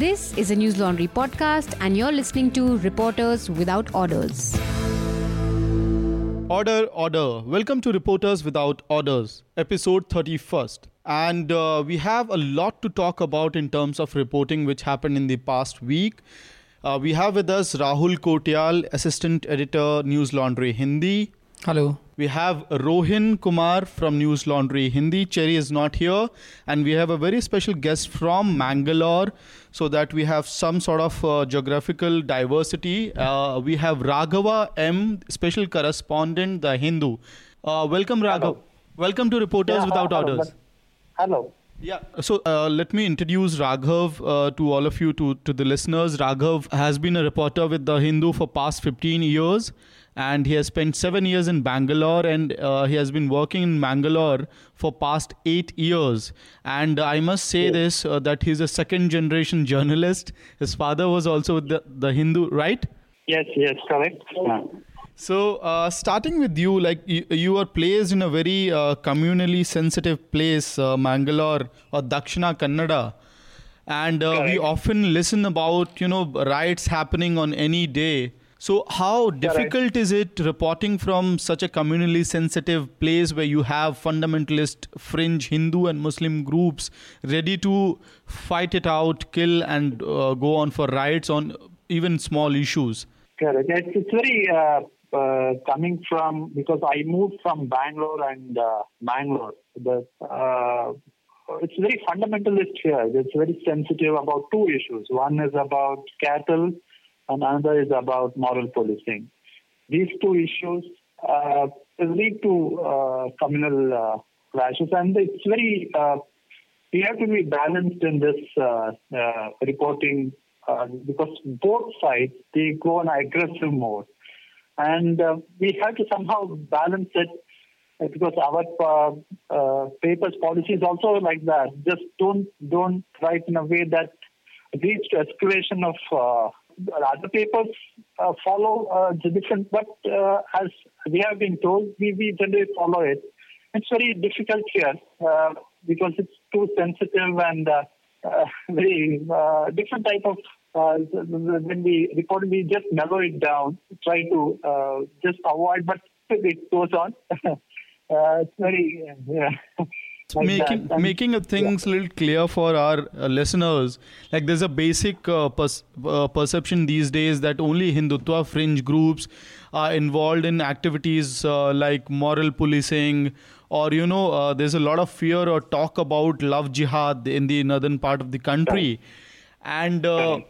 This is a Newslaundry podcast, and you're listening to Reporters Without Orders. Order, order. Welcome to Reporters Without Orders, episode 31st. And uh, we have a lot to talk about in terms of reporting which happened in the past week. Uh, we have with us Rahul Kotiyal, Assistant Editor, Newslaundry Hindi. Hello. We have Rohin Kumar from Newslaundry Hindi. Cherry is not here. And we have a very special guest from Mangalore so that we have some sort of uh, geographical diversity. Uh, we have Raghava M, special correspondent, The Hindu. Uh, welcome, Raghav. Welcome to Reporters Yeah, Without hello, Orders. Hello. Yeah. So uh, let me introduce Raghav uh, to all of you, to, to the listeners. Raghav has been a reporter with The Hindu for past 15 years and he has spent seven years in Bangalore and uh, he has been working in Bangalore for past eight years. And I must say this, uh, that he's a second generation journalist. His father was also the, the Hindu, right? Yes, yes, correct. Yeah. So, uh, starting with you, like you, you are placed in a very uh, communally sensitive place, uh, Mangalore or Dakshina Kannada, and uh, we often listen about you know riots happening on any day. So, how difficult is it reporting from such a communally sensitive place where you have fundamentalist, fringe Hindu and Muslim groups ready to fight it out, kill, and uh, go on for riots on even small issues? Correct. It's, it's very uh, uh, coming from because I moved from Bangalore and uh, Bangalore. The uh, it's very fundamentalist here. It's very sensitive about two issues. One is about cattle, and another is about moral policing. These two issues uh, lead to uh, communal uh, clashes, and it's very uh, we have to be balanced in this uh, uh, reporting because both sides they go on aggressive mode, and we have to somehow balance it because our uh, uh, papers policy is also like that. Just don't don't write in a way that leads to escalation of. Other papers uh, follow uh, the different, but uh, as we have been told, we, we generally follow it. It's very difficult here uh, because it's too sensitive and uh, uh, very uh, different type of. When we report, we just narrow it down, try to just avoid, but it goes on. it's very yeah. Like making. Making things a little clear for our uh, listeners. Like there's a basic uh, pers- uh, perception these days that only hindutva fringe groups are involved in activities uh, like moral policing or you know uh, there's a lot of fear or talk about love jihad in the northern part of the country. And uh,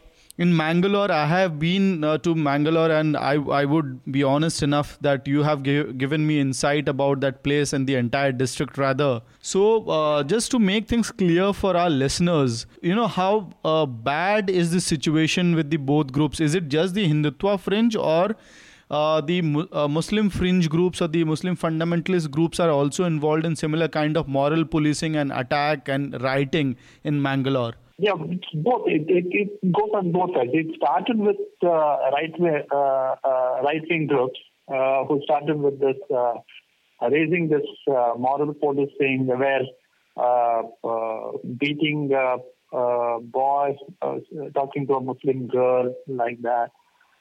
in Mangalore, I have been uh, to Mangalore, and I I would be honest enough that you have gi- given me insight about that place and the entire district rather. So uh, just to make things clear for our listeners, you know how uh, bad is the situation with the both groups? Is it just the Hindutva fringe or? Uh, the uh, Muslim fringe groups or the Muslim fundamentalist groups are also involved in similar kind of moral policing and attack and rioting in Mangalore. Yeah, both. It, it, it goes on both sides. It started with uh, right uh, uh, right wing groups uh, who started with this uh, raising this uh, moral policing where uh, uh, beating boys, talking to a Muslim girl like that,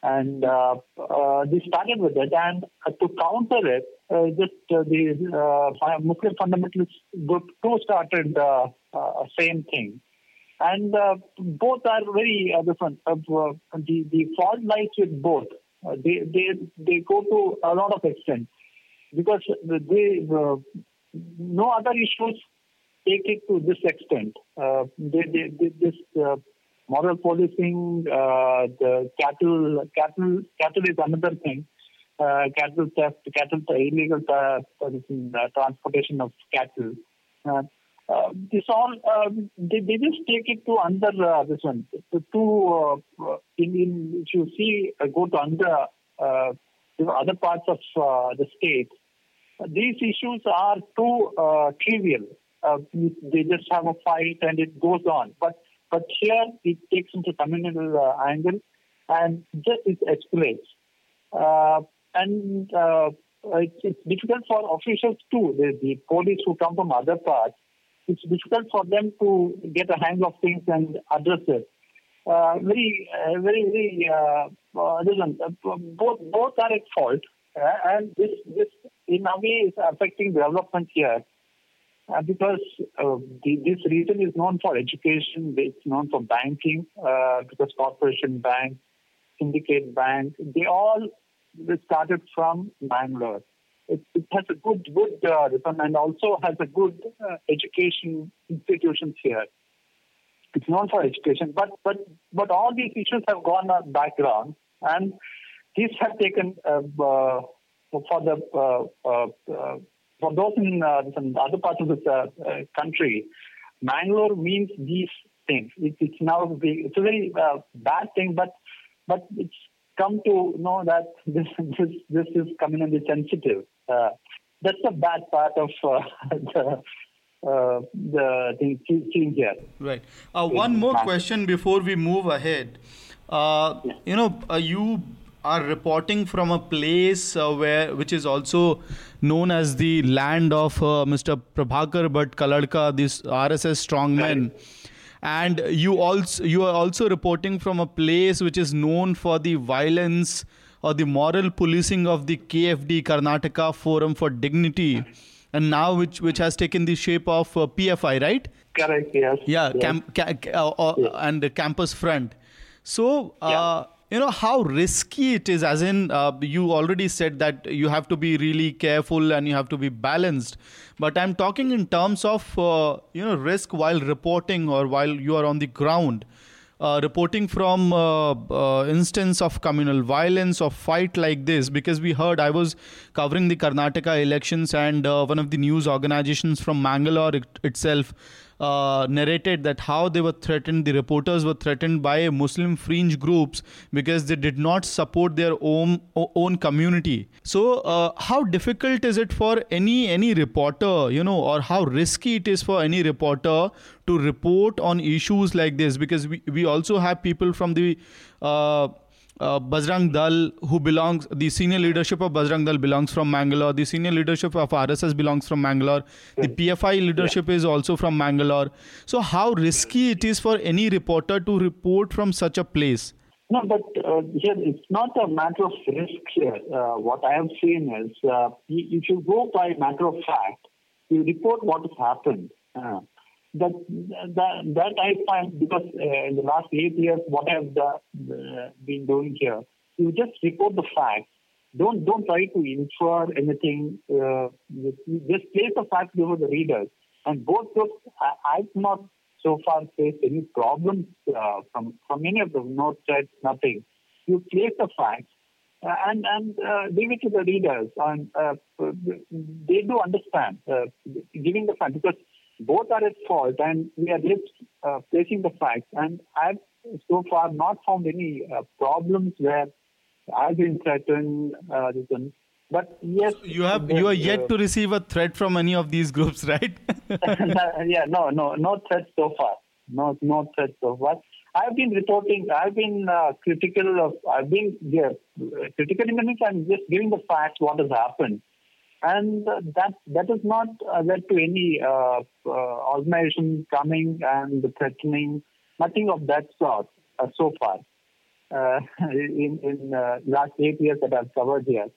and they started with it. And to counter it, just the Muslim fundamentalist group too started uh, same thing and uh, both are very uh, different. Uh, uh, the the fault lies with both. Uh, they they they go to a lot of extent because they no other issues take it to this extent. Uh, they, they, they, this moral policing, the cattle cattle cattle is another thing. Cattle theft, cattle illegal transportation of cattle. Uh, uh, this all um, they, they just take it to under uh, this one. To, to uh, in, in if you see uh, go to under uh, other parts of uh, the state uh, these issues are too uh, trivial. Uh, they just have a fight and it goes on. But but here it takes into communal uh, angle and just it escalates. Uh, and uh, it's, it's difficult for officials too. The, the police who come from other parts it's difficult for them to get a hang of things and address it. uh, very, uh, very, very. Uh, uh, listen, uh, both both are at fault, uh, and this this in a way is affecting development here. Uh, because uh, the, this region is known for education, it's known for banking, uh, because Corporation Bank, Syndicate Bank, they all started from Mangalore. It, it has a good, good uh, and also has a good uh, education institutions here. It's known for education, but but but all these issues have gone on background, and these have taken uh, uh, for the uh, for those in, other parts of the country. Mangalore means these things. It, it's now it's a very bad thing, but but it's come to know that this this this is communally sensitive. Uh, that's the bad part of uh, the. Uh, the thing seen here. Right. Uh, one more question before we move ahead. Uh, you know, uh, you are reporting from a place uh, where, which is also known as the land of uh, Mr. Prabhakar Bhat Kalladka, this RSS strongman. And you also you are also reporting from a place which is known for the violence or the moral policing of the KFD Karnataka Forum for Dignity, and now which which has taken the shape of uh, PFI, right? Correct. Yes. Yeah, Yes. Cam, ca, uh, uh, and the campus front. So, uh, you know how risky it is. As in, uh, you already said that you have to be really careful and you have to be balanced. But I'm talking in terms of uh, you know risk while reporting or while you are on the ground. Uh, reporting from uh, uh, instance of communal violence or fight like this because we heard I was covering the Karnataka elections and uh, one of the news organizations from Mangalore it, itself uh, narrated that how they were threatened, the reporters were threatened by Muslim fringe groups because they did not support their own own community. So, uh, how difficult is it for any any reporter, you know, or how risky it is for any reporter to report on issues like this? Because we we also have people from the uh, uh, Bajrang Dal, who belongs, the senior leadership of Bajrang Dal belongs from Mangalore. The senior leadership of RSS belongs from Mangalore. The PFI leadership is also from Mangalore. So, how risky it is for any reporter to report from such a place? No, but uh, here it's not a matter of risk here. Uh, what I have seen is uh, if you go by matter of fact, you report what has happened. That, that that I find because uh, in the last eight years, what I have done, uh, been doing here, you just report the facts. Don't don't try to infer anything. Uh, just place the facts before the readers. And both groups, I, I've not so far faced any problems uh, from from any of them. No threats, nothing. You place the facts uh, and and uh, leave it to the readers, and uh, they do understand giving the facts because both are at fault, and we are just uh, placing the facts. And I've so far not found any uh, problems where I've been threatened. Uh. But yes, You have you are yet to receive a threat from any of these groups, right? yeah, no, no, no threats so far. No, no threats so far. I've been reporting. I've been uh, critical of. I've been yeah, critical in the sense I'm just giving the facts what has happened, and that that has not led to any uh, uh, organization coming and threatening. Nothing of that sort uh, so far. Uh, in in uh, last eight years that I've covered here,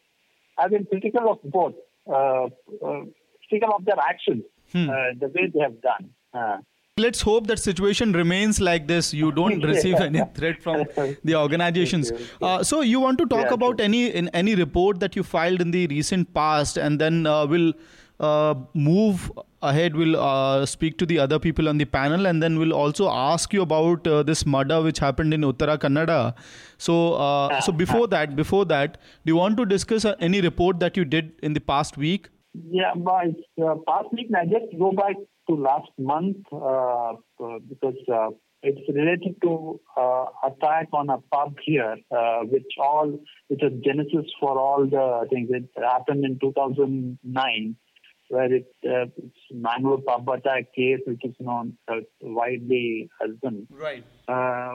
I've been critical of both. Uh, uh, critical of their actions, uh, the way they have done. Let's hope that situation remains like this. You don't receive any threat from the organizations. Uh, so you want to talk Yeah, about any in any report that you filed in the recent past, and then uh, we'll uh, move ahead. We'll uh, speak to the other people on the panel, and then we'll also ask you about uh, this murder which happened in Uttara Kannada. So, uh, so before that, before that, do you want to discuss uh, any report that you did in the past week? Yeah, but uh, past week I just go back to last month uh, because uh, it's related to uh, attack on a pub here, uh, which all which is genesis for all the things. It happened in 2009, where it uh, it's Mangalore pub attack case, which is known uh, widely as Right. uh,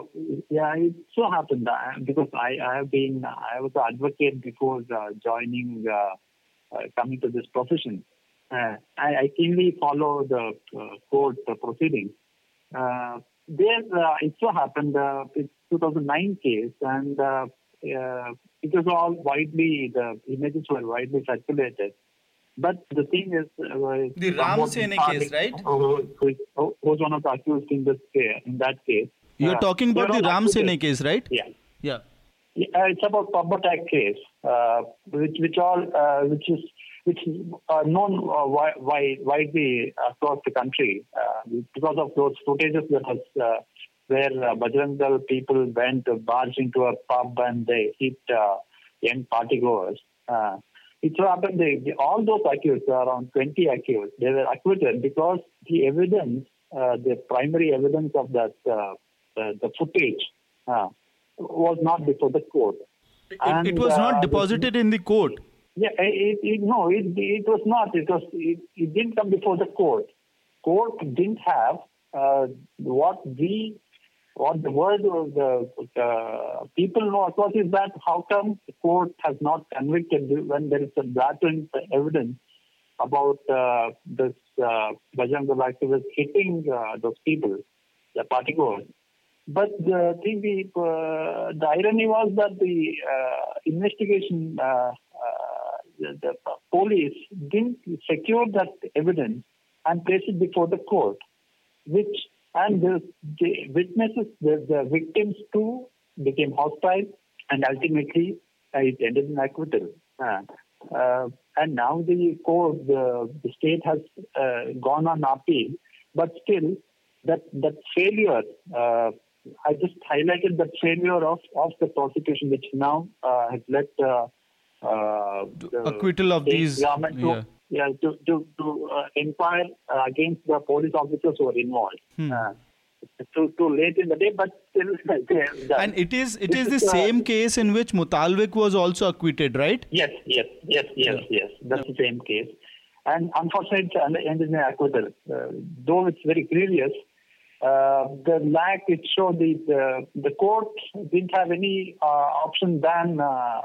yeah, it so happened uh, because I, I have been I was an advocate before uh, joining uh, uh, coming to this profession. Uh, I, I keenly follow the uh, court uh, proceedings. Uh, there uh, it so happened uh, it's 2009 case, and uh, uh, it was all widely the images were widely circulated. But the thing is, uh, the Ram Sene case, right? Who, who, who was one of the accused in this case, in that case. You're uh, talking about the Ram Sene case, right? Yeah. Yeah. yeah it's about Pub case, uh, which which all uh, which is which is uh, known uh, wide, widely across the country because of those footages that was where uh, Bajrang people went, uh, barged into a pub and they hit uh, young partygoers. Uh, it so happened they, they, all those accused, around 20 accused, they were acquitted because the evidence, uh, the primary evidence of that, uh, the footage uh, was not before the court. It, and, it was not deposited in the court. Yeah, it, it, no, it, it was not. It was it, it didn't come before the court. Court didn't have uh, what we what the word of the people know across is that how come the court has not convicted when there is a blatant evidence about uh, this uh, Bajrang activist hitting uh, those people, the partygoers. But the the, uh, the irony was that the uh, investigation, uh, the, the police didn't secure that evidence and place it before the court, which and the, the witnesses, the, the victims too, became hostile, and ultimately uh, it ended in acquittal. Uh, uh, and now the court, the, the state has uh, gone on appeal, but still, that that failure. Uh, I just highlighted that failure of, of the prosecution, which now uh, has led uh, acquittal of these. Government yeah. to, yeah, to to, to uh, inquire uh, against the police officers who are involved. Hmm. Uh, too too late in the day, but still. and it is it is, is the uh, same case in which Muthalik was also acquitted, right? Yes, yes, yes, yes, yeah. yes. That's yeah. the same case. And unfortunately, it ended in acquittal. Uh, though it's very grievous, uh, the lack it showed the, the, the court didn't have any uh, option than uh,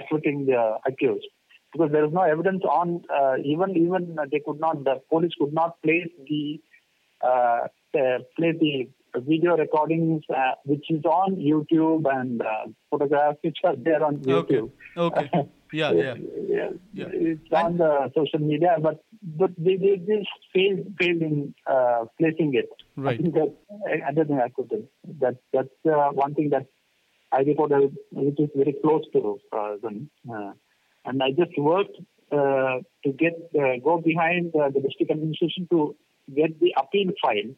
acquitting the accused because there is no evidence on uh, even even they could not the police could not place the uh, place the video recordings uh, which is on YouTube and uh, photographs which are there on YouTube. Okay. Yeah, yeah, yeah. yeah. It's and on the social media, but but they, they just failed failed in uh, placing it. Right. I think that other than I could that that's uh, one thing that I reported which is very close to uh, them. Uh, and I just worked uh, to get uh, go behind uh, the district administration to get the appeal file.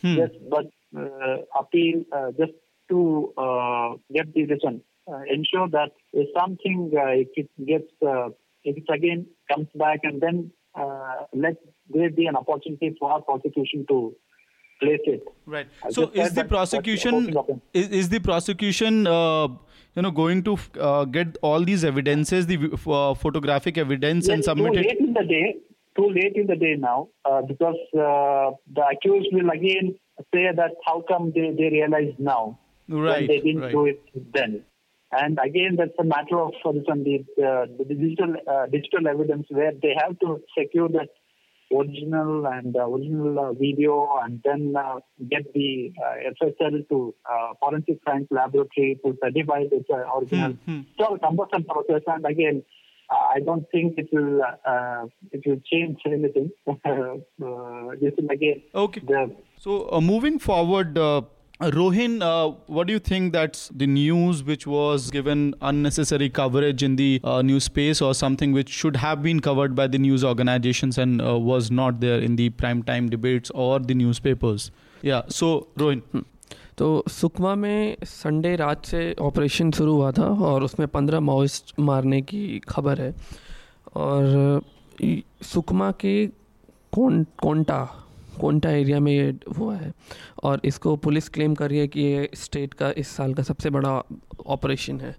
Hmm. Yes, but uh, appeal uh, just to uh, get the reason, ensure that if something if it gets if it again comes back and then let there be an opportunity for our prosecution to place it. Right. I so is the prosecution is, is the prosecution uh, you know going to uh, get all these evidences the uh, photographic evidence yes, and submit too late in the day too late in the day now uh, because uh, the accused will again say that how come they, they realize now right, they didn't right. do it then and again that's a matter of for the, the digital uh, digital evidence where they have to secure that original and uh, original uh, video and then uh, get the FSL to Forensic Science Laboratory to certify it's original. Hmm, hmm. So cumbersome process and again I don't think it will uh, it will change anything. uh, this is again. Okay. The, so uh, moving forward, uh, Rohin, uh, what do you think that's the news which was given unnecessary coverage in the uh, news space or something which should have been covered by the news organizations and uh, was not there in the prime time debates or the newspapers? Yeah, so Rohin. Hmm. तो सुकमा में Sunday रात से operation शुरू हुआ था और उसमें पंद्रह माओइस्ट मारने की खबर है और सुकमा के कोन कोंटा कोंटा एरिया में ये हुआ है। और इसको पुलिस क्लेम कर रही है कि ये स्टेट का इस साल का सबसे बड़ा ऑपरेशन है।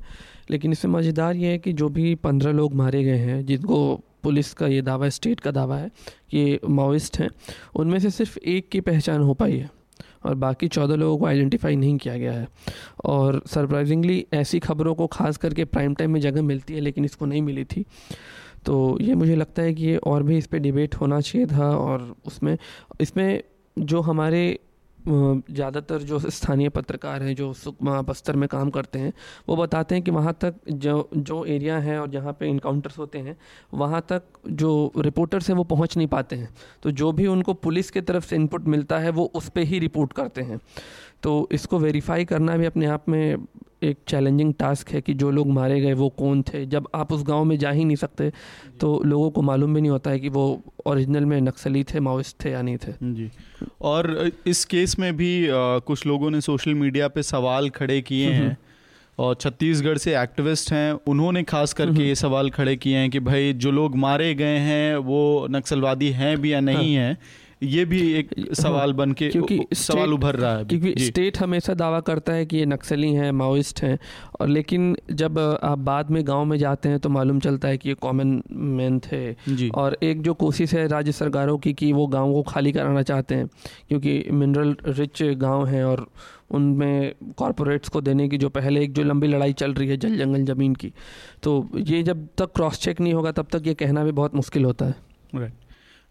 लेकिन इसमें मज़ेदार ये है कि जो भी पंद्रह लोग मारे गए हैं, जिनको पुलिस का ये दावा है स्टेट का दावा है कि माओइस्ट हैं, उनमें से सिर्फ़ एक की पहचान हो पाई है और बाकी चौदह लोगों को आइडेंटिफाई नहीं किया गया है। और सरप्राइजिंगली ऐसी खबरों को खास करके प्राइम टाइम में जगह मिलती है, लेकिन इसको नहीं मिली थी। तो ये मुझे लगता है कि ये और भी इस पर डिबेट होना चाहिए था और उसमें, इसमें जो हमारे ज़्यादातर जो स्थानीय पत्रकार हैं, जो सुकमा बस्तर में काम करते हैं, वो बताते हैं कि वहाँ तक जो जो एरिया है और जहाँ पे इनकाउंटर्स होते हैं, वहाँ तक जो रिपोर्टर्स हैं वो पहुँच नहीं पाते हैं। तो जो भी उनको पुलिस की तरफ़ से इनपुट मिलता है, वो उस पर ही रिपोर्ट करते हैं। तो इसको वेरीफाई करना भी अपने आप में एक चैलेंजिंग टास्क है कि जो लोग मारे गए वो कौन थे? जब आप उस गाँव में जा ही नहीं सकते तो लोगों को मालूम भी नहीं होता है कि वो ओरिजिनल में नक्सली थे माओइस्ट थे या नहीं थे। जी। और इस केस में भी आ, कुछ लोगों ने सोशल मीडिया पे सवाल खड़े किए हम्म, हम्म। हैं और छत्तीसगढ़ से एक्टिविस्ट हैं उन्होंने खास करके हम्म, ये सवाल खड़े किए हैं कि भाई जो लोग मारे गए हैं वो नक्सलवादी हैं भी या नहीं हाँ। हैं? ये भी एक सवाल बन के क्योंकि सवाल उभर रहा है क्योंकि स्टेट हमेशा दावा करता है कि ये नक्सली हैं माओइस्ट हैं और लेकिन जब आप बाद में गाँव में जाते हैं तो मालूम चलता है कि ये कॉमन मैन थे। और एक जो कोशिश है राज्य सरकारों की कि वो गाँव को खाली कराना चाहते हैं क्योंकि मिनरल रिच गाँव हैं और उनमें कॉरपोरेट्स को देने की जो पहले एक जो लंबी लड़ाई चल रही है जल जंगल ज़मीन की तो ये जब तक क्रॉस चेक नहीं होगा तब तक ये कहना भी बहुत मुश्किल होता है। राइट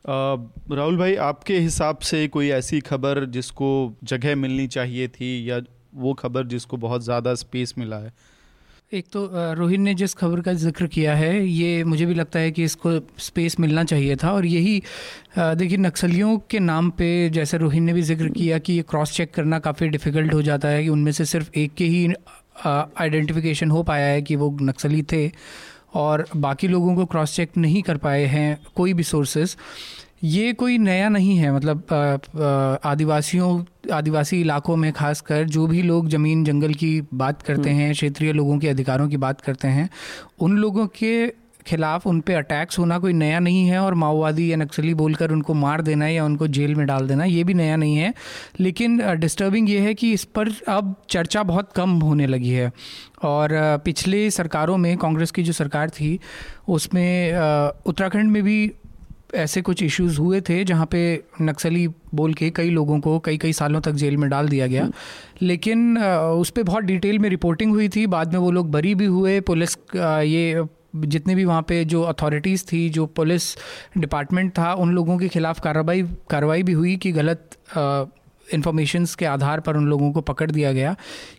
राहुल भाई, आपके हिसाब से कोई ऐसी खबर जिसको जगह मिलनी चाहिए थी या वो खबर जिसको बहुत ज़्यादा स्पेस मिला है? एक तो रोहित ने जिस खबर का ज़िक्र किया है, ये मुझे भी लगता है कि इसको स्पेस मिलना चाहिए था और यही देखिए नक्सलियों के नाम पे जैसे रोहित ने भी ज़िक्र किया कि ये क्रॉस चेक करना काफ़ी डिफ़िकल्ट हो जाता है कि उनमें से सिर्फ़ एक के ही आइडेंटिफिकेशन हो पाया है कि वो नक्सली थे। और बाकी लोगों को क्रॉस चेक नहीं कर पाए हैं कोई भी सोर्सेस ये कोई नया नहीं है मतलब आदिवासियों आदिवासी इलाकों में खासकर जो भी लोग ज़मीन जंगल की बात करते हम्म। हैं क्षेत्रीय लोगों के अधिकारों की बात करते हैं उन लोगों के खिलाफ उन पर अटैक्स होना कोई नया नहीं है और माओवादी या नक्सली बोलकर उनको मार देना या उनको जेल में डाल देना, ये भी नया नहीं है। लेकिन डिस्टर्बिंग ये है कि इस पर अब चर्चा बहुत कम होने लगी है। और पिछले सरकारों में, कांग्रेस की जो सरकार थी, उसमें उत्तराखंड में भी ऐसे कुछ इश्यूज़ हुए थे जहाँ पे नक्सली बोल के कई लोगों को कई कई सालों तक जेल में डाल दिया गया। लेकिन उस पर बहुत डिटेल में रिपोर्टिंग हुई थी, बाद में वो लोग बरी भी हुए, पुलिस ये जितने भी वहाँ पे जो अथॉरिटीज़ थी, जो पुलिस डिपार्टमेंट था, उन लोगों के खिलाफ़ कार्रवाई कार्रवाई भी हुई कि गलत इन्फॉर्मेशंस के आधार पर उन लोगों को पकड़ दिया गया।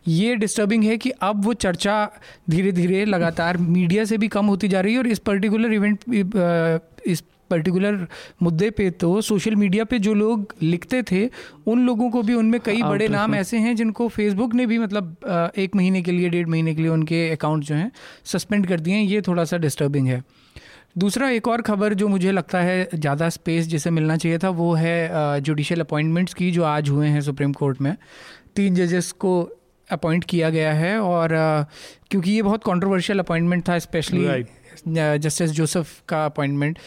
ये डिस्टर्बिंग है कि अब वो चर्चा धीरे धीरे लगातार मीडिया से भी कम होती जा रही है और इस पर्टिकुलर इवेंट इस पर्टिकुलर मुद्दे पे तो सोशल मीडिया पे जो लोग लिखते थे उन लोगों को भी उनमें कई बड़े नाम ऐसे हैं जिनको फेसबुक ने भी मतलब एक महीने के लिए डेढ़ महीने के लिए उनके अकाउंट जो हैं सस्पेंड कर दिए हैं। ये थोड़ा सा डिस्टर्बिंग है। दूसरा एक और खबर जो मुझे लगता है ज़्यादा स्पेस जिसे मिलना चाहिए था वो है जुडिशल अपॉइंटमेंट्स की जो आज हुए हैं सुप्रीम कोर्ट में। तीन जजेस को अपॉइंट किया गया है और क्योंकि ये बहुत कंट्रोवर्शियल अपॉइंटमेंट था स्पेशली जस्टिस जोसेफ का अपॉइंटमेंट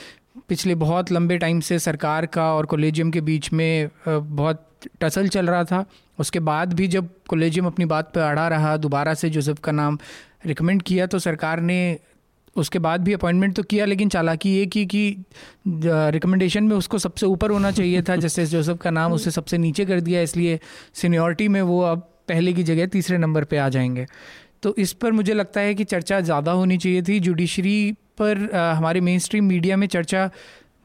पिछले बहुत लंबे टाइम से सरकार का और कॉलेजियम के बीच में बहुत टसल चल रहा था। उसके बाद भी जब कॉलेजियम अपनी बात पर अड़ा रहा, दोबारा से जोसेफ का नाम रिकमेंड किया तो सरकार ने उसके बाद भी अपॉइंटमेंट तो किया, लेकिन चालाकी ये की कि रिकमेंडेशन में उसको सबसे ऊपर होना चाहिए था जस्टिस जोसेफ का नाम उसे सबसे नीचे कर दिया, इसलिए सीनियोरिटी में वो अब पहले की जगह तीसरे नंबर पे आ जाएँगे। तो इस पर मुझे लगता है कि चर्चा ज़्यादा होनी चाहिए थी। जुडिशरी पर आ, हमारे मेन स्ट्रीम मीडिया में चर्चा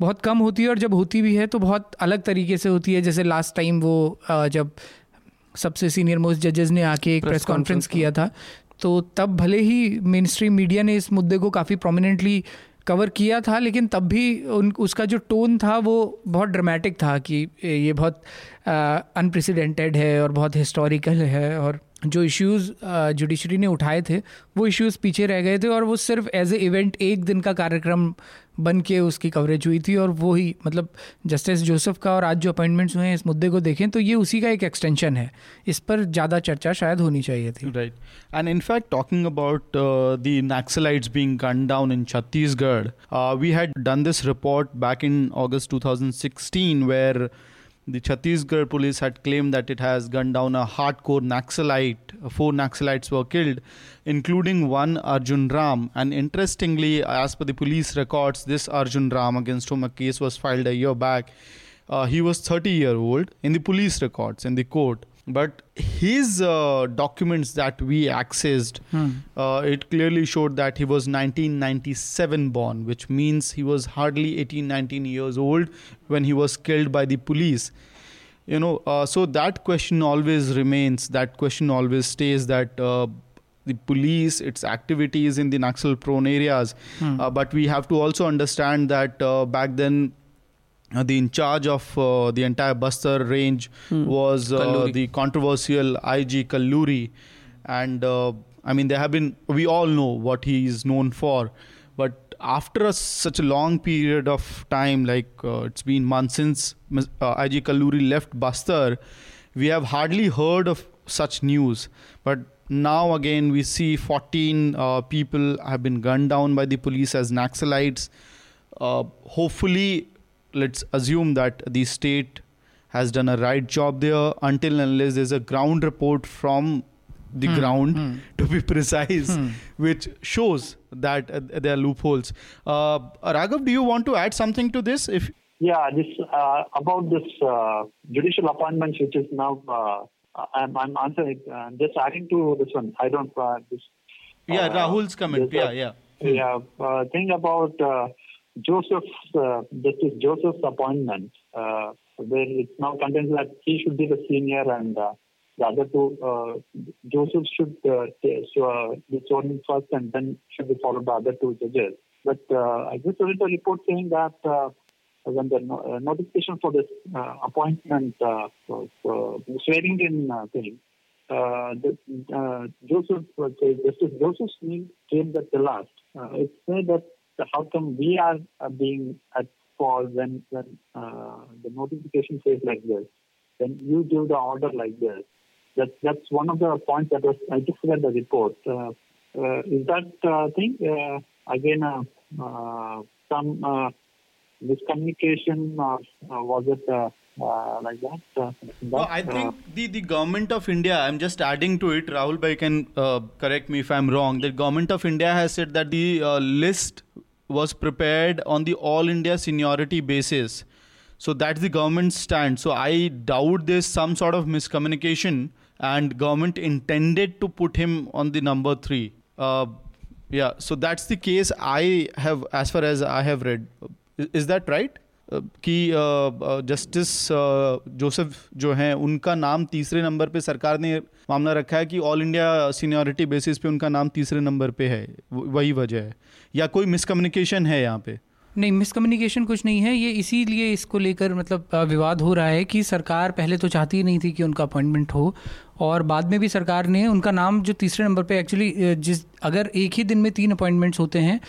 बहुत कम होती है और जब होती भी है तो बहुत अलग तरीके से होती है। जैसे लास्ट टाइम वो आ, जब सबसे सीनियर मोस्ट जजेस ने आके एक प्रेस कॉन्फ्रेंस किया था तो तब भले ही मेन स्ट्रीम मीडिया ने इस मुद्दे को काफ़ी प्रोमिनेंटली कवर किया था लेकिन तब भी उन उसका जो टोन था वो बहुत ड्रामेटिक था कि ये बहुत अनप्रेसिडेंटेड है और बहुत हिस्टोरिकल है और जो इश्यूज़ जुडिशरी ने उठाए थे, वो इश्यूज़ पीछे रह गए थे और वो सिर्फ़ एज ए इवेंट एक दिन का कार्यक्रम बन के उसकी कवरेज हुई थी और वो ही मतलब जस्टिस जोसेफ का और आज जो अपॉइंटमेंट्स हुए हैं, इस मुद्दे को देखें तो ये उसी का एक एक्सटेंशन है। इस पर ज़्यादा चर्चा शायद होनी चाहिए थी। Right and in fact talking about the Naxalites being gun down in Chhattisgarh we had done this report back in August 2016 where The Chhattisgarh police had claimed that it has gunned down a hardcore Naxalite. Four Naxalites were killed, including one Arjun Ram. And interestingly, as per the police records, this Arjun Ram, against whom a case was filed a year back, uh, he was 30 year old in the police records in the court but his uh, documents that we accessed hmm. uh, it clearly showed that he was 1997 born which means he was hardly 18 19 years old when he was killed by the police you know, uh, so that question always remains. That question always stays. That uh, the police, its activities in the Naxal-prone areas, Hmm. uh, but we have to also understand that uh, back then. Uh, the in charge of uh, the entire Bastar range Hmm. was uh, the controversial IG Kalluri, and uh, I mean, there have been. We all know what he is known for, but after a, such a long period of time, like uh, it's been months since IG Kalluri left Bastar, we have hardly heard of such news. But now again, we see 14 uh, people have been gunned down by the police as Naxalites. Uh, hopefully, let's assume that the state has done a right job there until unless there's a ground report from the Hmm, ground hmm, to be precise hmm. which shows that uh, there are loopholes uh, raghav do you want to add something to this if Yeah, this uh, about this uh, judicial appointments, which is now uh, I'm, I'm answering. Uh, just adding to this one. I don't. Uh, this, yeah uh, rahul's comment yeah yeah Yeah, uh, thing about uh, Joseph's uh, Justice Joseph's appointment, uh, where it's now contains that he should be the senior and uh, the other two, uh, Joseph should uh, so, uh, be sworn first and then should be followed by other two judges. But uh, I just read a report saying that uh, when the no- notification for this appointment swearing in thing, the, Joseph, Justice Joseph's name came at the last. It said that the, how come we are uh, being at fault when, when uh, the notification says like this, then you give the order like this. That, that's one of the points that was, I just read the report. Uh, uh, is that uh, thing, uh, again, uh, uh, some uh, miscommunication or uh, was it uh, uh, like that? Uh, that, I uh, think the, the government of India, I'm just adding to it, Rahul Bhai can uh, correct me if I'm wrong. The government of India has said that the uh, list was prepared on the all India seniority basis. So that's the government's stand. So I doubt there's some sort of miscommunication and government intended to put him on the number three. Uh, yeah, so that's the case I have, as far as I have read. Is, is that right? कि justice Joseph जो हैं, उनका नाम तीसरे number पे सरकार ने मामला रखा है कि ऑल इंडिया सीनियरिटी बेसिस पे उनका नाम तीसरे नंबर पे है वही वजह है। या कोई मिसकम्युनिकेशन है यहाँ पे? नहीं, मिसकम्युनिकेशन कुछ नहीं है, ये इसीलिए इसको लेकर मतलब विवाद हो रहा है कि सरकार पहले तो चाहती ही नहीं थी कि उनका अपॉइंटमेंट हो, और बाद में भी सरकार ने उनका नाम जो तीसरे नंबर पे एक्चुअली जिस, अगर एक ही दिन में तीन अपॉइंटमेंट्स होते हैं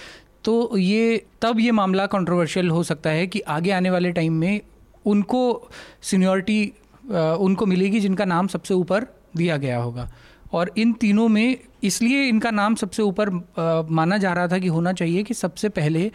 तो ये, तब ये मामला कंट्रोवर्शियल हो सकता है कि आगे आने वाले टाइम में उनको सीनियरिटी उनको मिलेगी जिनका नाम सबसे ऊपर दिया गया होगा। और इन तीनों में इसलिए इनका नाम सबसे ऊपर माना जा रहा था कि होना चाहिए कि सबसे पहले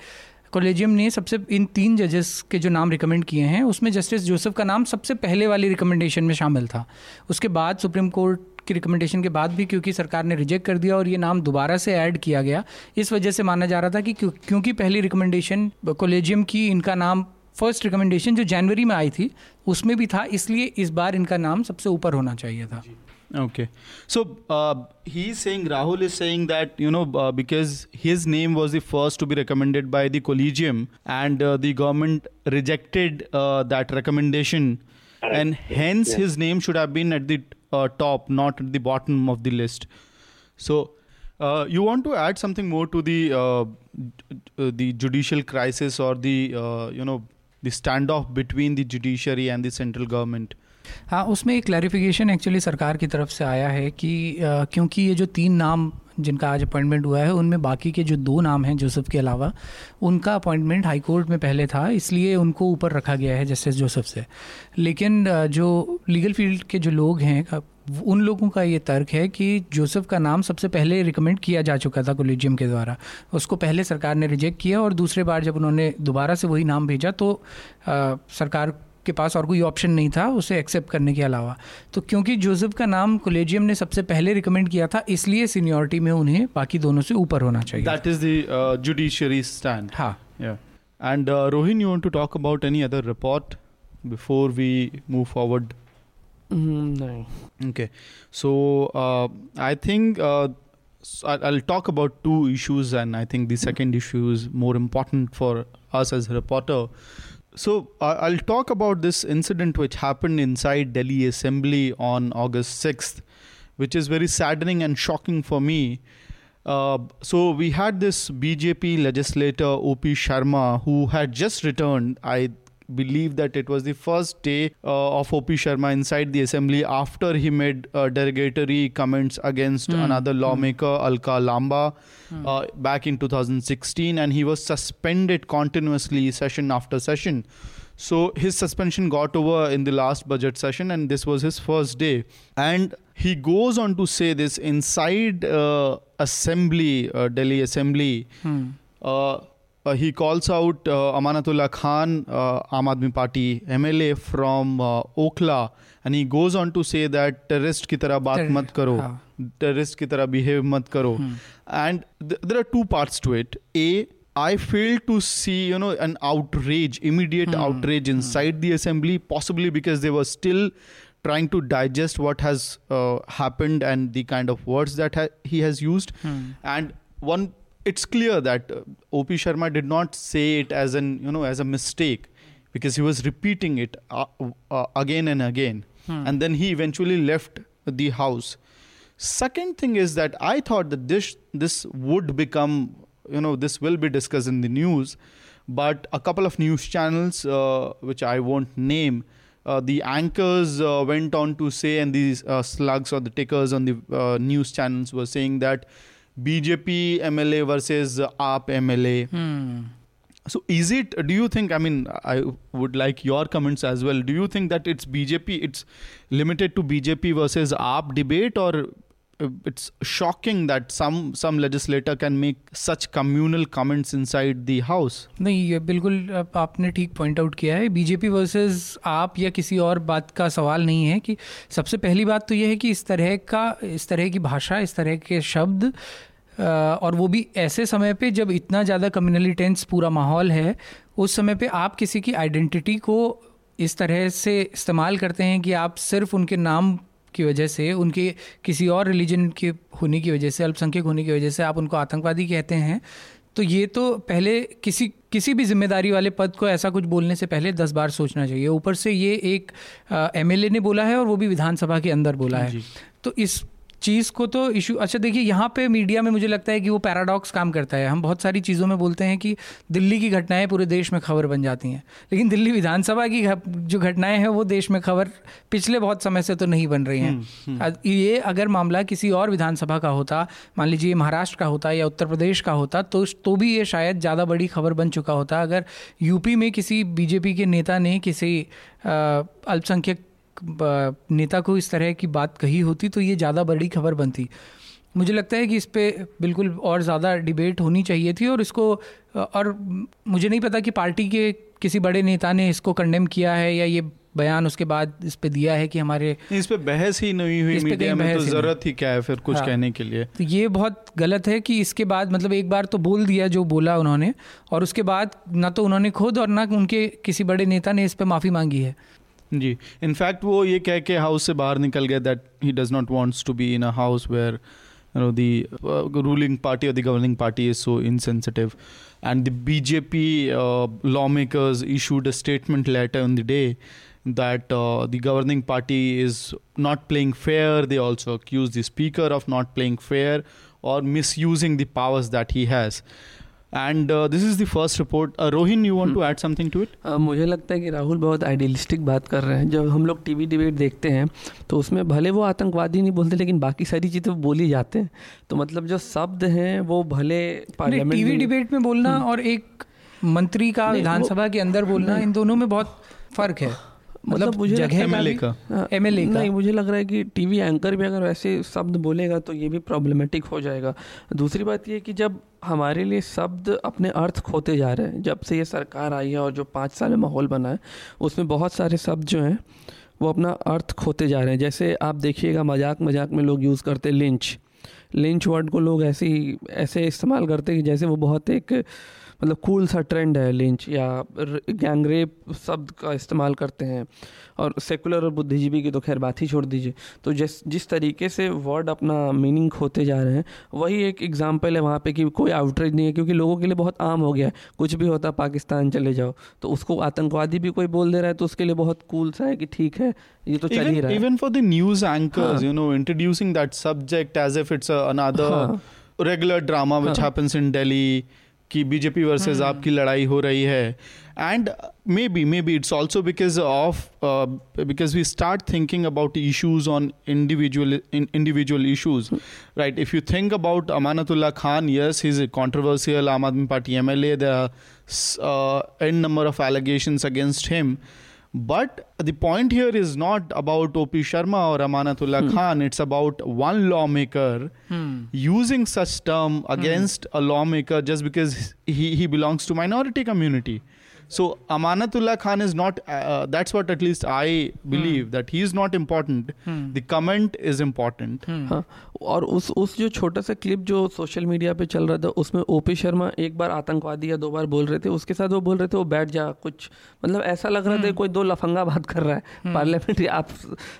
कॉलेजियम ने सबसे, इन तीन जजेस के जो नाम रिकमेंड किए हैं, उसमें जस्टिस जोसेफ का नाम सबसे पहले वाली रिकमेंडेशन में शामिल था। उसके बाद सुप्रीम कोर्ट की रिकमेंडेशन के बाद भी क्योंकि सरकार ने रिजेक्ट कर दिया और ये नाम दोबारा से ऐड किया गया। इस वजह से माना जा रहा था कि क्योंकि पहली रिकमेंडेशन कोलेजियम की इनका नाम फ़र्स्ट रिकमेंडेशन जो जनवरी में आई थी उसमें भी था इसलिए इस बार इनका नाम सबसे ऊपर होना चाहिए था। Okay so he saying Rahul is saying that you know because his name was the first to be recommended by the collegium and the government rejected that recommendation and hence his name should have been at the uh, top, not at the bottom of the list. So uh, you want to add something more to the uh, uh, the judicial crisis or the uh, you know the standoff between the judiciary and the central government? हाँ उसमें एक clarification actually सरकार की तरफ़ से आया है कि अ, क्योंकि ये जो तीन नाम जिनका आज अपॉइंटमेंट हुआ है उनमें बाकी के जो दो नाम हैं जोसेफ के अलावा उनका अपॉइंटमेंट हाई कोर्ट में पहले था इसलिए उनको ऊपर रखा गया है जस्टिस जोसेफ से। लेकिन जो लीगल फ़ील्ड के जो लोग हैं उन लोगों का ये तर्क है कि जोसेफ का नाम सबसे पहले रिकमेंड किया जा चुका था कोलिजियम के द्वारा। उसको पहले सरकार ने रिजेक्ट किया और दूसरे बार जब उन्होंने दोबारा से वही नाम भेजा तो अ, सरकार के पास और कोई ऑप्शन नहीं था उसे एक्सेप्ट करने के अलावा। तो क्योंकि जोसेफ का नाम कोलेजियम ने सबसे पहले रिकमेंड किया था इसलिए सीनियोरिटी में उन्हें बाकी दोनों से ऊपर होना चाहिए। दैट इज़ द स्टैंड हाँ। And Rohin you want to talk about any other report before we move forward okay so I think I'll talk about two issues, and I think the second issue is more important for us as a reporter. So I'll talk about this incident which happened inside Delhi Assembly on August 6th, which is very saddening and shocking for me. Uh, so we had this BJP legislator OP Sharma who had just returned. I believe that it was the first day uh, of OP Sharma inside the assembly after he made uh, derogatory comments against Hmm. another lawmaker Alka Lamba uh, back in 2016 and he was suspended continuously session after session so his suspension got over in the last budget session and this was his first day and he goes on to say this inside uh, assembly uh, delhi assembly Hmm. uh, he calls out uh, Amanatullah Khan, uh, Aam Aadmi Party MLA from uh, Okhla, and he goes on to say that terrorist ki tarah baat mat karo, terrorist ki tarah behave mat karo. Hmm. And th- there are two parts to it. A, I fail to see, you know, an outrage, immediate Hmm. outrage inside the assembly, possibly because they were still trying to digest what has uh, happened and the kind of words that ha- he has used. Hmm. And one, it's clear that uh, OP Sharma did not say it as an, you know, as a mistake because he was repeating it uh, uh, again and again. Hmm. And then he eventually left the house. Second thing is that I thought that this this would become you know this will be discussed in the news, but a couple of news channels uh, which I won't name. Uh, the anchors uh, went on to say, and these uh, slugs or the tickers on the uh, news channels were saying that BJP MLA versus AAP MLA. Hmm. So, is it? Do you think? I mean, I would like your comments as well. Do you think that it's BJP? It's limited to BJP versus AAP debate, or it's shocking that some some legislator can make such communal comments inside the house? नहीं ये बिल्कुल आप- आपने ठीक point out किया है BJP versus आप या किसी और बात का सवाल नहीं है कि सबसे पहली बात तो ये है कि इस तरह का इस तरह की भाषा इस तरह के शब्द अ, और वो भी ऐसे समय पे जब इतना ज़्यादा कम्युनली टेंस पूरा माहौल है उस समय पे आप किसी की आइडेंटिटी को इस तरह से इस्तेमाल करते हैं कि आप सिर्फ़ उनके नाम की वजह से उनके किसी और रिलीजन के होने की वजह से अल्पसंख्यक होने की वजह से आप उनको आतंकवादी कहते हैं। तो ये तो पहले किसी किसी भी ज़िम्मेदारी वाले पद को ऐसा कुछ बोलने से पहले दस बार सोचना चाहिए। ऊपर से ये एक एमएलए ने बोला है और वो भी विधानसभा के अंदर बोला है। तो इस चीज़ को तो इशू अच्छा देखिए यहाँ पे मीडिया में मुझे लगता है कि वो पैराडॉक्स काम करता है। हम बहुत सारी चीज़ों में बोलते हैं कि दिल्ली की घटनाएँ पूरे देश में खबर बन जाती हैं। लेकिन दिल्ली विधानसभा की जो घटनाएँ हैं वो देश में खबर पिछले बहुत समय से तो नहीं बन रही हैं। ये अगर मामला किसी और विधानसभा का होता मान लीजिए महाराष्ट्र का होता या उत्तर प्रदेश का होता तो तो भी ये शायद ज़्यादा बड़ी खबर बन चुका होता। अगर यूपी में किसी बीजेपी के नेता ने किसी अल्पसंख्यक नेता को इस तरह की बात कही होती तो ये ज़्यादा बड़ी खबर बनती मुझे लगता है कि इस पर बिल्कुल और ज़्यादा डिबेट होनी चाहिए थी और इसको और मुझे नहीं पता कि पार्टी के किसी बड़े नेता ने इसको कंडेम किया है या ये बयान उसके बाद इस पे दिया है कि हमारे इस पे बहस ही नहीं हुई मीडिया में तो। ज़रूरत ही क्या है फिर कुछ हाँ। कहने के लिए तो ये बहुत गलत है कि इसके बाद मतलब एक बार तो बोल दिया जो बोला उन्होंने और उसके बाद ना तो उन्होंने खुद और ना उनके किसी बड़े नेता ने इस पे माफ़ी मांगी है जी इनफैक्ट वो ये कह के हाउस से बाहर निकल गया that he does not wants to be in a house where you know the ruling party और the governing party is so insensitive and the BJP uh, lawmakers issued a statement letter on the day that uh, the governing party is not playing fair. They also accuse the speaker of not playing fair or misusing the powers that he has. And this is the first report. Uh, Rohin, you want to add something to it? अ, मुझे लगता है कि राहुल बहुत idealistic बात कर रहे हैं। जब हम लोग टीवी डिबेट देखते हैं तो उसमें भले वो आतंकवादी नहीं बोलते लेकिन बाकी सारी चीज़ें वो बोली जाते हैं। तो मतलब जो शब्द हैं वो भले पार्लियामेंट टीवी डिबेट में बोलना और एक मंत्री का विधानसभा के अंदर बोलना इन दोनों में बहुत फ़र्क है। मतलब मुझे जगह है का भी- का। नहीं मुझे लग रहा है कि टीवी एंकर भी अगर वैसे शब्द बोलेगा तो ये भी प्रॉब्लमेटिक हो जाएगा। दूसरी बात ये कि जब हमारे लिए शब्द अपने अर्थ खोते जा रहे हैं जब से ये सरकार आई है और जो पाँच साल में माहौल बना है उसमें बहुत सारे शब्द जो हैं वो अपना अर्थ खोते जा रहे हैं। जैसे आप देखिएगा मज़ाक मज़ाक में लोग यूज़ करते लिंच लिंच वर्ड को लोग ऐसे ही ऐसे इस्तेमाल करते हैं कि जैसे वो बहुत एक मतलब कूल सा ट्रेंड है लिंच या गैंगरेप शब्द का इस्तेमाल करते हैं और सेकुलर और बुद्धिजीवी की तो खैर बात ही छोड़ दीजिए तो जिस जिस तरीके से वर्ड अपना मीनिंग खोते जा रहे हैं वही एक एग्ज़ाम्पल है वहाँ पे कि कोई आउटरीच नहीं है क्योंकि लोगों के लिए बहुत आम हो गया है कुछ भी होता पाकिस्तान चले जाओ तो उसको आतंकवादी भी कोई बोल दे रहा है तो उसके लिए बहुत कूल सा है कि ठीक है ये तो चल ही रहा है even for the news anchors हाँ. you know introducing that subject as if it's a, another हाँ. regular drama which हाँ. happens in delhi कि बीजेपी वर्सेज आपकी लड़ाई हो रही है। And maybe maybe it's also because of because we start thinking about issues on individual individual issues right if you think about Amanatullah Khan yes is a controversial Aam Aadmi Party M L A the and number of allegation against him. But the point here is not about OP Sharma or Amanatullah hmm. Khan. It's about one lawmaker hmm. using such term against a lawmaker just because he, he belongs to minority community. so amanatullah khan is not uh, that's what at least i believe hmm. that he is not important. Hmm. hmm. हाँ, और उस उस जो छोटा सा clip जो social media पे चल रहा था उसमें ओपी शर्मा एक बार आतंकवादी या दो बार बोल रहे थे उसके साथ वो बोल रहे थे वो बैठ जा कुछ मतलब ऐसा लग रहा था hmm. कोई दो लफंगा बात कर रहा है। hmm. पार्लियामेंट आप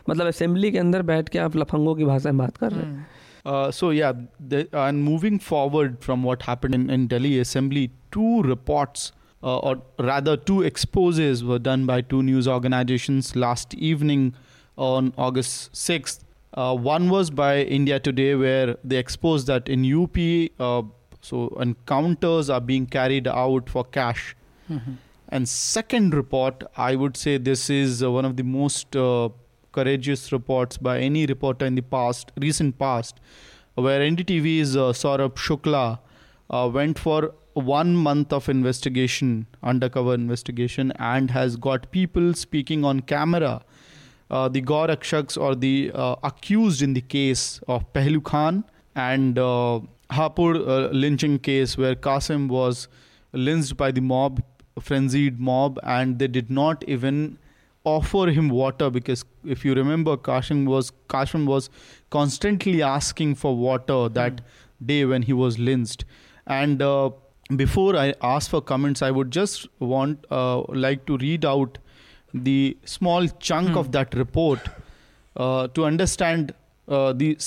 मतलब असेंबली के अंदर बैठ के आप लफंगों की भाषा में बात कर रहे हैं। So yeah and moving forward from what happened in in Delhi assembly to reports uh, or rather two exposes, were done by two news organizations last evening on August 6th. Uh, one was by India Today, where they exposed that in UP, uh, so encounters are being carried out for cash. And second report, I would say this is uh, one of the most uh, courageous reports by any reporter in the past, recent past, where NDTV's uh, Saurabh Shukla uh, went for one month of investigation, undercover investigation, and has got people speaking on camera. Uh, the Gorakshaks or the uh, accused in the case of Pehlu Khan and uh, Hapur uh, lynching case where Qasim was lynched by the mob, frenzied mob, and they did not even offer him water because if you remember, Kashim was Kashim was constantly asking for water that day when he was lynched, and uh, before I ask for comments, I would just want uh, like to read out the small chunk of that report uh, to understand uh, the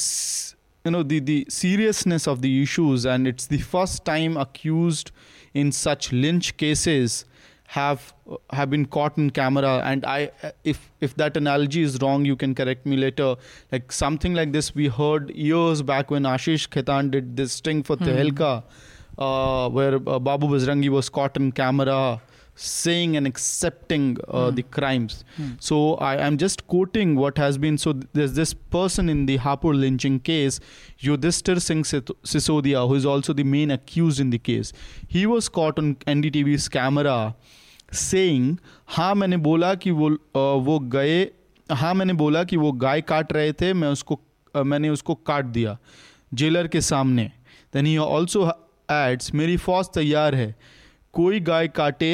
you know the the seriousness of the issues. And it's the first time accused in such lynch cases have have been caught in camera. And i if if that analogy is wrong you can correct me later. Like something like this we heard years back when ashish khetan did this sting for tehelka uh, where uh, babu bazrangi was caught in camera saying and accepting uh, the crimes so I am just quoting what has been. So there's this person in the Hapur lynching case, Yudhishthir Singh Sit- Sisodia, who is also the main accused in the case. He was caught on NDTV's camera saying, हाँ मैंने बोला कि वो uh, वो गए हाँ मैंने बोला कि वो गाय काट रहे थे मैं उसको uh, मैंने उसको काट दिया जेलर के सामने देन ही ऑल्सो एड्स मेरी फौज तैयार है। कोई गाय काटे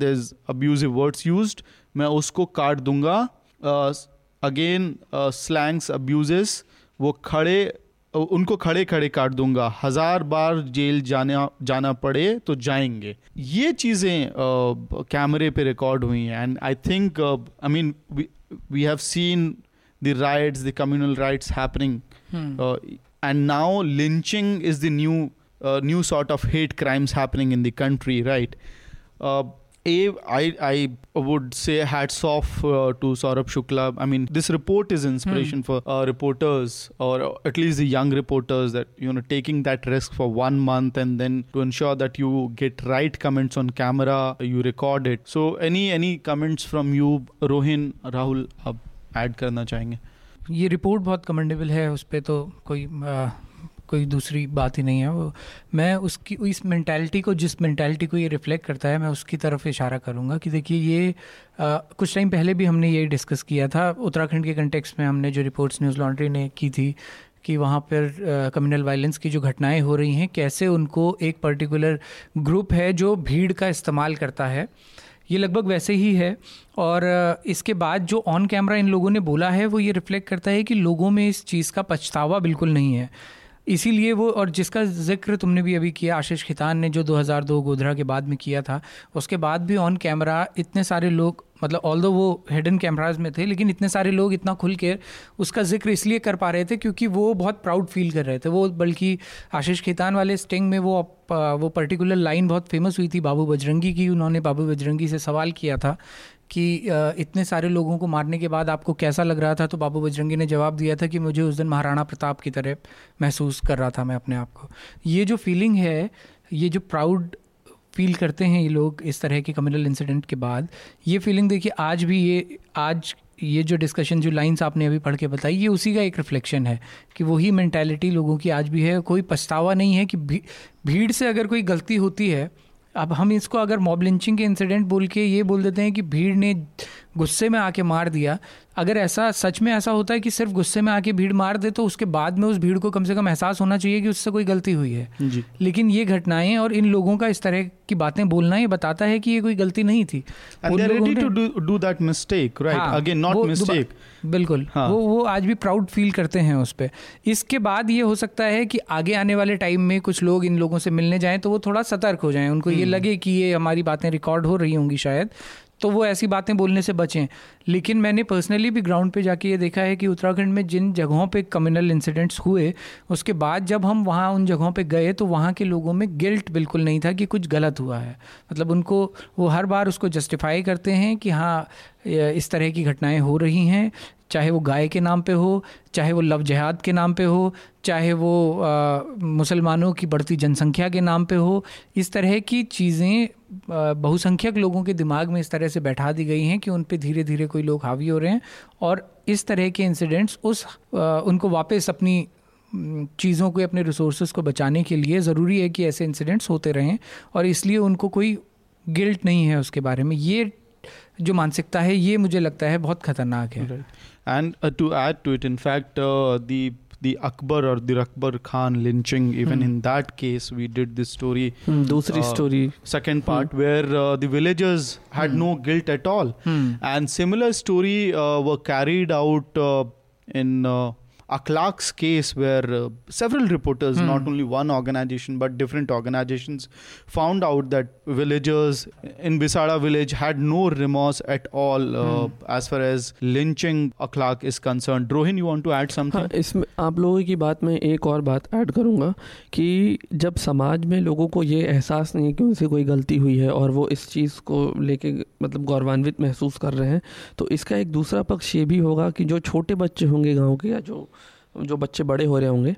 there's abusive words used मैं उसको काट दूँगा। अगेन स्लैंग्स अब्यूजेस वो खड़े उनको खड़े खड़े काट दूँगा। हज़ार बार जेल जाना जाना पड़े तो जाएँगे। ये चीज़ें कैमरे पे रिकॉर्ड हुई हैं। And I think I mean we have seen riots, the communal riots happening, uh, and now lynching is the new uh, new sort of hate crimes happening in the country, right? Uh, a, I, I would say hats off uh, to Saurabh Shukla. I mean, this report is inspiration for uh, reporters, or at least the young reporters, that you know taking that risk for one month and then to ensure that you get right comments on camera, you record it. So, any any comments from you, Rohin, Rahul? आप add करना चाहेंगे ये report बहुत commendable है उस पर तो कोई आ, कोई दूसरी बात ही नहीं है। वो मैं उसकी इस मैंटेलिटी को जिस मैंटेलिटी को ये रिफ्लेक्ट करता है मैं उसकी तरफ़ इशारा करूँगा कि देखिए ये आ, कुछ टाइम पहले भी हमने ये डिस्कस किया था। उत्तराखंड के कंटेक्स में हमने जो रिपोर्ट्स न्यूज़ लॉन्ड्री ने की थी कि वहाँ पर कम्युनल वायलेंस की जो घटनाएँ हो रही हैं कैसे उनको एक पर्टिकुलर ग्रुप है जो भीड़ का इस्तेमाल करता है ये लगभग वैसे ही है। और इसके बाद जो ऑन कैमरा इन लोगों ने बोला है वो ये रिफ्लेक्ट करता है कि लोगों में इस चीज़ का पछतावा बिल्कुल नहीं है। इसीलिए वो, और जिसका ज़िक्र तुमने भी अभी किया, आशीष खितान ने जो 2002 गोधरा के बाद में किया था, उसके बाद भी ऑन कैमरा इतने सारे लोग मतलब ऑल दो वो हिडन कैमराज में थे, लेकिन इतने सारे लोग, इतना खुल के उसका ज़िक्र इसलिए कर पा रहे थे क्योंकि वो बहुत प्राउड फील कर रहे थे। वो, बल्कि आशीष खेतान वाले स्टिंग में वो वो पर्टिकुलर लाइन बहुत फ़ेमस हुई थी बाबू बजरंगी की, उन्होंने बाबू बजरंगी से सवाल किया था कि इतने सारे लोगों को मारने के बाद आपको कैसा लग रहा था? तो बाबू बजरंगी ने जवाब दिया था कि मुझे उस दिन महाराणा प्रताप की तरह महसूस कर रहा था मैं अपने आप को। ये जो फीलिंग है ये जो प्राउड फील करते हैं ये लोग इस तरह के कम्युनल इंसिडेंट के बाद ये फीलिंग देखिए आज भी ये आज ये जो डिस्कशन जो लाइंस आपने अभी पढ़ के बताई ये उसी का एक रिफ्लेक्शन है कि वही मैंटेलिटी लोगों की आज भी है। कोई पछतावा नहीं है कि भी, भीड़ से अगर कोई गलती होती है अब हम इसको अगर मॉब लिंचिंग के इंसिडेंट बोल के ये बोल देते हैं कि भीड़ ने गुस्से में आके मार दिया। अगर ऐसा सच में ऐसा होता है कि सिर्फ़ गुस्से में आके भीड़ मार दे तो उसके बाद में उस भीड़ को कम से कम एहसास होना चाहिए कि उससे कोई गलती हुई है। जी। लेकिन ये घटनाएँ और इन लोगों का इस तरह की बातें बोलना ये बताता है कि ये कोई गलती नहीं थी। बिल्कुल। हाँ. वो वो आज भी प्राउड फील करते हैं उस पर इसके बाद ये हो सकता है कि आगे आने वाले टाइम में कुछ लोग इन लोगों से मिलने जाएँ तो वो थोड़ा सतर्क हो जाएँ। उनको ये हम्म। लगे कि ये हमारी बातें रिकॉर्ड हो रही होंगी शायद। तो वो ऐसी बातें बोलने से बचें। लेकिन मैंने पर्सनली भी ग्राउंड पे जाके ये देखा है कि उत्तराखंड में जिन जगहों पे कम्युनल इंसिडेंट्स हुए, उसके बाद जब हम वहाँ उन जगहों पे गए तो वहाँ के लोगों में गिल्ट बिल्कुल नहीं था कि कुछ गलत हुआ है। मतलब उनको, वो हर बार उसको जस्टिफाई करते हैं कि हाँ इस तरह की घटनाएँ हो रही हैं चाहे वो गाय के नाम पे हो चाहे वो लव जहाद के नाम पे हो चाहे वो मुसलमानों की बढ़ती जनसंख्या के नाम पे हो इस तरह की चीज़ें बहुसंख्यक लोगों के दिमाग में इस तरह से बैठा दी गई हैं कि उन पर धीरे धीरे कोई लोग हावी हो रहे हैं और इस तरह के इंसिडेंट्स उस आ, उनको वापस अपनी चीज़ों को अपने रिसोर्स को बचाने के लिए ज़रूरी है कि ऐसे इंसिडेंट्स होते रहें और इसलिए उनको कोई गिल्ट नहीं है उसके बारे में। ये जो मानसिकता है ये मुझे लगता है बहुत खतरनाक है। And uh, to add to it, in fact, uh, the the Akbar or the Akbar Khan lynching, even hmm. in that case, we did this story. Hmm. uh, story. Second part, hmm. where uh, the villagers had hmm. no guilt at all. Hmm. And similar story uh, were carried out uh, in uh, Akhlaq's case, where uh, several reporters, mm. not only one organization but different organizations, found out that villagers in Bisada village had no remorse at all uh, mm. as far as lynching Akhlaq is concerned. Rohin, you want to add something? हाँ, इसमें आप लोगों की बात में एक और बात ऐड करूँगा कि जब समाज में लोगों को ये एहसास नहीं है कि उनसे कोई गलती हुई है और वो इस चीज़ को लेके मतलब गौरवान्वित महसूस कर रहे हैं तो इसका एक दूसरा पक्ष ये भी होगा कि जो छोटे बच्चे होंगे गाँव के या जो जो बच्चे बड़े हो रहे होंगे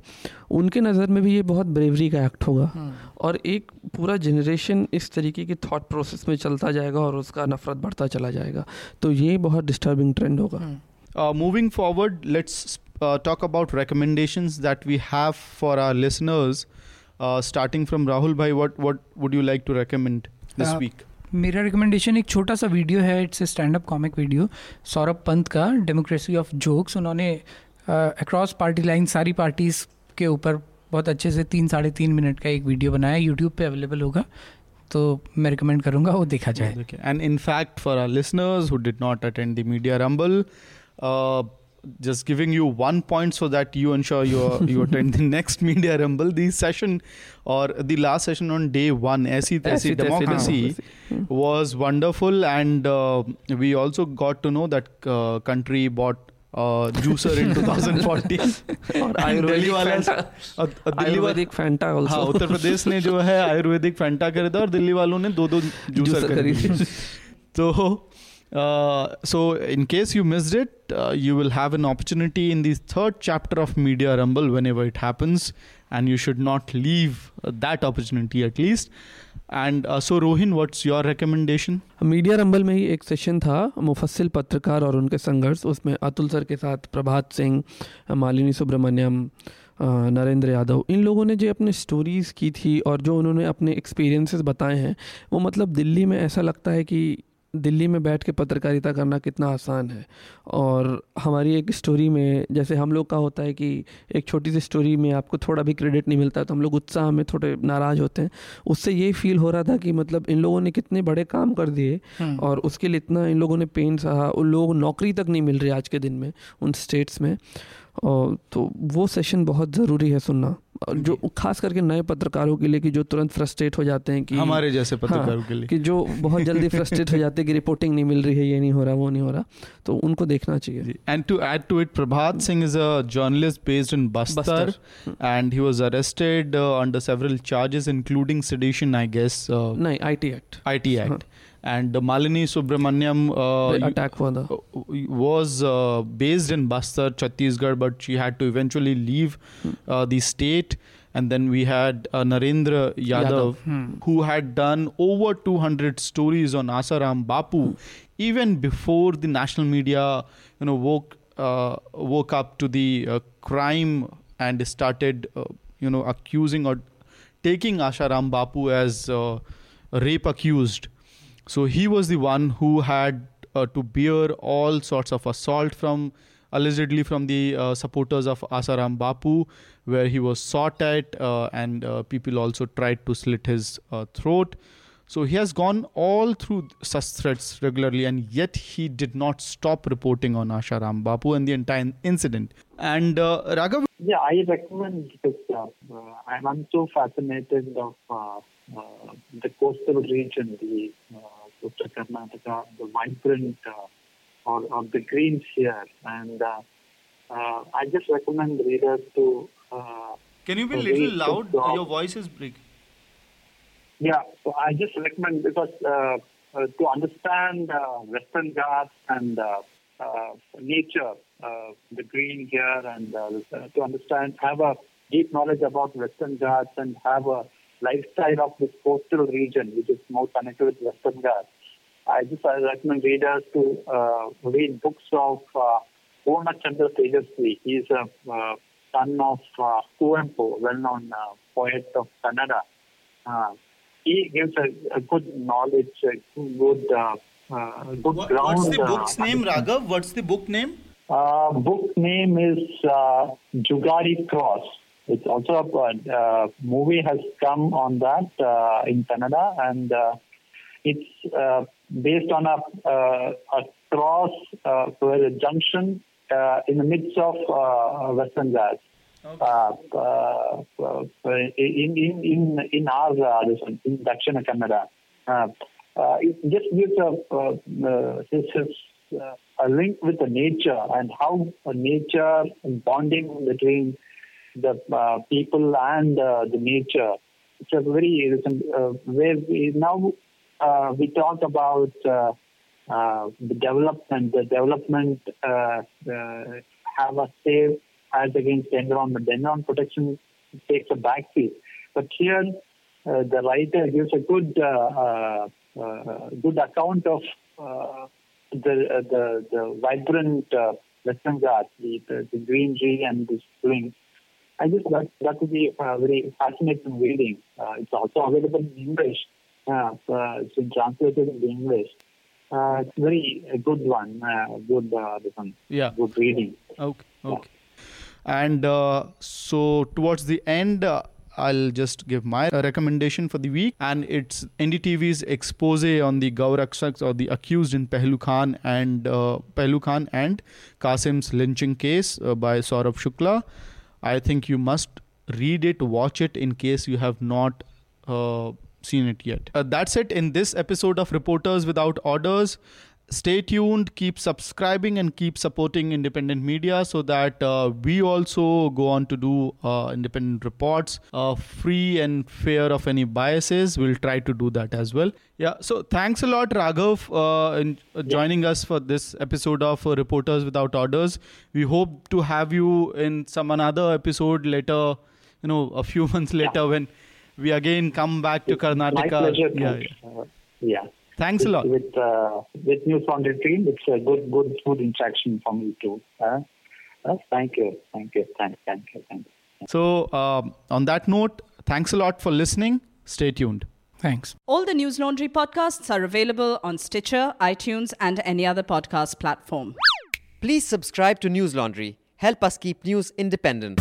उनके नज़र में भी ये बहुत ब्रेवरी का एक्ट होगा। हम्म। और एक पूरा जनरेशन इस तरीके के थॉट प्रोसेस में चलता जाएगा और उसका नफरत बढ़ता चला जाएगा। तो ये बहुत डिस्टर्बिंग ट्रेंड होगा। Moving forward let's talk about recommendations that we have for our listeners starting from Rahul भाई what what would you like to recommend this week मेरा रिकमेंडेशन एक छोटा सा वीडियो है it's a stand up comic video Saurabh Pant का democracy of jokes उन्होंने across party line सारी parties के ऊपर बहुत अच्छे से तीन साढ़े तीन मिनट का एक वीडियो बनाया यूट्यूब पे अवेलेबल होगा तो मैं रिकमेंड करूँगा वो देखा जाए and in fact for our listeners who did not attend the media rumble just giving you one point so that you ensure you you attend the next media rumble the session or the last session on day one Aisi Taisi democracy was wonderful and uh, we also got to know that uh, country bought juicer in 2040 और आयुर्वेदिक वाला Ayurvedic Fanta हाँ उत्तर प्रदेश ने जो है Ayurvedic Fanta खरीदा और दिल्ली वालों ने दो दो जूसर खरीदे। तो so in case you missed it you will have an opportunity in this third chapter of media rumble whenever it happens and you should not leave that opportunity at least and so Rohin what's your recommendation media rumble में ही एक session था, मुफस्सिल पत्रकार और उनके संघर्ष। उसमें अतुल सर के साथ प्रभात सिंह, मालिनी सुब्रमण्यम नरेंद्र यादव, इन लोगों ने जो अपने स्टोरीज़ की थी और जो उन्होंने अपने एक्सपीरियंसेस बताए हैं, वो मतलब दिल्ली में ऐसा लगता है कि दिल्ली में बैठ के पत्रकारिता करना कितना आसान है। और हमारी एक स्टोरी में जैसे हम लोग का होता है कि एक छोटी सी स्टोरी में आपको थोड़ा भी क्रेडिट नहीं मिलता तो हम लोग उत्साह में थोड़े नाराज़ होते हैं। उससे ये फील हो रहा था कि मतलब इन लोगों ने कितने बड़े काम कर दिए हम्म। और उसके लिए इतना इन लोगों ने पेन सहा उन लोगों नौकरी तक नहीं मिल रही आज के दिन में उन स्टेट्स में। तो वो सेशन बहुत ज़रूरी है सुनना। जो खास करके नए पत्रकारों के लिए कि जो तुरंत फ्रस्ट्रेट हो जाते हैं कि हमारे जैसे हाँ, पत्रकारों हाँ, के लिए। कि जो बहुत जल्दी फ्रस्ट्रेट हो जाते हैं कि रिपोर्टिंग नहीं मिल रही है ये नहीं हो रहा वो नहीं हो रहा तो उनको देखना चाहिए। And to add to it Prabhat Singh is a journalist based in Bastar and he was arrested under several charges including sedition I guess नहीं IT act IT act and Malini Subramaniam uh, attack uh, was uh, based in Bastar, Chhattisgarh, but she had to eventually leave hmm. uh, the state. And then we had uh, Narendra Yadav, Yadav. Hmm. who had done over 200 stories on Asaram Bapu, hmm. even before the national media, you know, woke uh, woke up to the crime and started, you know, accusing or taking Asaram Bapu as rape accused so he was the one who had uh, to bear all sorts of assault from allegedly from the uh, supporters of Asaram Bapu, where he was shot at uh, and uh, people also tried to slit his uh, throat. So he has gone all through such threats regularly, and yet he did not stop reporting on Asharam Bapu and the entire incident. And uh, Raghav, Yeah, I recommend uh, I'm, I'm so fascinated of the coastal region, the Uttar Karnataka, the vibrant uh, or, or the greens here, and uh, uh, I just recommend readers to. Uh, can you be a little loud? Your voice is breaking. yeah, so I just recommend because uh, uh, to understand uh, Western Ghats and uh, uh, nature, uh, the green here, and uh, to understand, have a deep knowledge about Western Ghats and have a lifestyle of this coastal region, which is more connected with Western Ghats. I just I recommend readers to uh, read books of uh, Purna Chandra Tejasvi. He is a uh, son of uh, Kuvempu, well-known uh, poet of Kannada. Uh, he gives a, a good knowledge, a good uh, uh, good ground. What's the uh, book's name, Raghav? What's the book name? uh, book name is uh, Jugari Cross. It's also a uh, movie has come on that uh, in Kannada, and uh, it's uh, based on a, uh, a cross uh, where a junction uh, in the midst of uh, Western Ghats. Uh, uh, uh, in in in in our uh, this one, in Dakshina Kannada. Uh, uh, it just gives a uh, uh, uh, a link with the nature and how nature bonding between the uh, people and uh, the nature. It's a very uh, where now we talk about uh, uh, the development. The development uh, uh, have a say as against environment. The environment protection takes a backseat. But here, uh, the writer gives a good uh, uh, uh, good account of uh, the, uh, the the vibrant uh, Western Ghats, the, the, the greenery and the springs. I just that that would be very fascinating reading. Uh, it's also available in English. Uh, it's been translated into English. Uh, it's very a good one. Uh, good uh, one. Yeah. Good reading. Okay. Okay. And uh, so towards the end, uh, I'll just give my recommendation for the week, and it's NDTV's expose on the Gaurakshaks or the accused in Pehlu Khan and uh, Pehlu Khan and Qasim's lynching case uh, by Saurabh Shukla. I think you must read it, watch it in case you have not uh, seen it yet. Uh, that's it in this episode of Reporters Without Orders. Stay tuned, keep subscribing, and keep supporting independent media so that uh, we also go on to do uh, independent reports uh, free and fair of any biases. We'll try to do that as well. Yeah, so thanks a lot, Raghav, uh, in uh, joining us for this episode of uh, Reporters Without Orders. We hope to have you in some another episode later, you know, a few months later when we again come back to Karnataka. My pleasure. Yeah, Coach. yeah. Uh, yeah. Thanks a lot. With uh, with Newslaundry team, it's a good good good interaction for me too. Uh, uh, thank you, thank you, thank, thank you, thank you. So, um, on that note, thanks a lot for listening. Stay tuned. Thanks. All the Newslaundry podcasts are available on Stitcher, iTunes, and any other podcast platform. Please subscribe to Newslaundry. Help us keep news independent.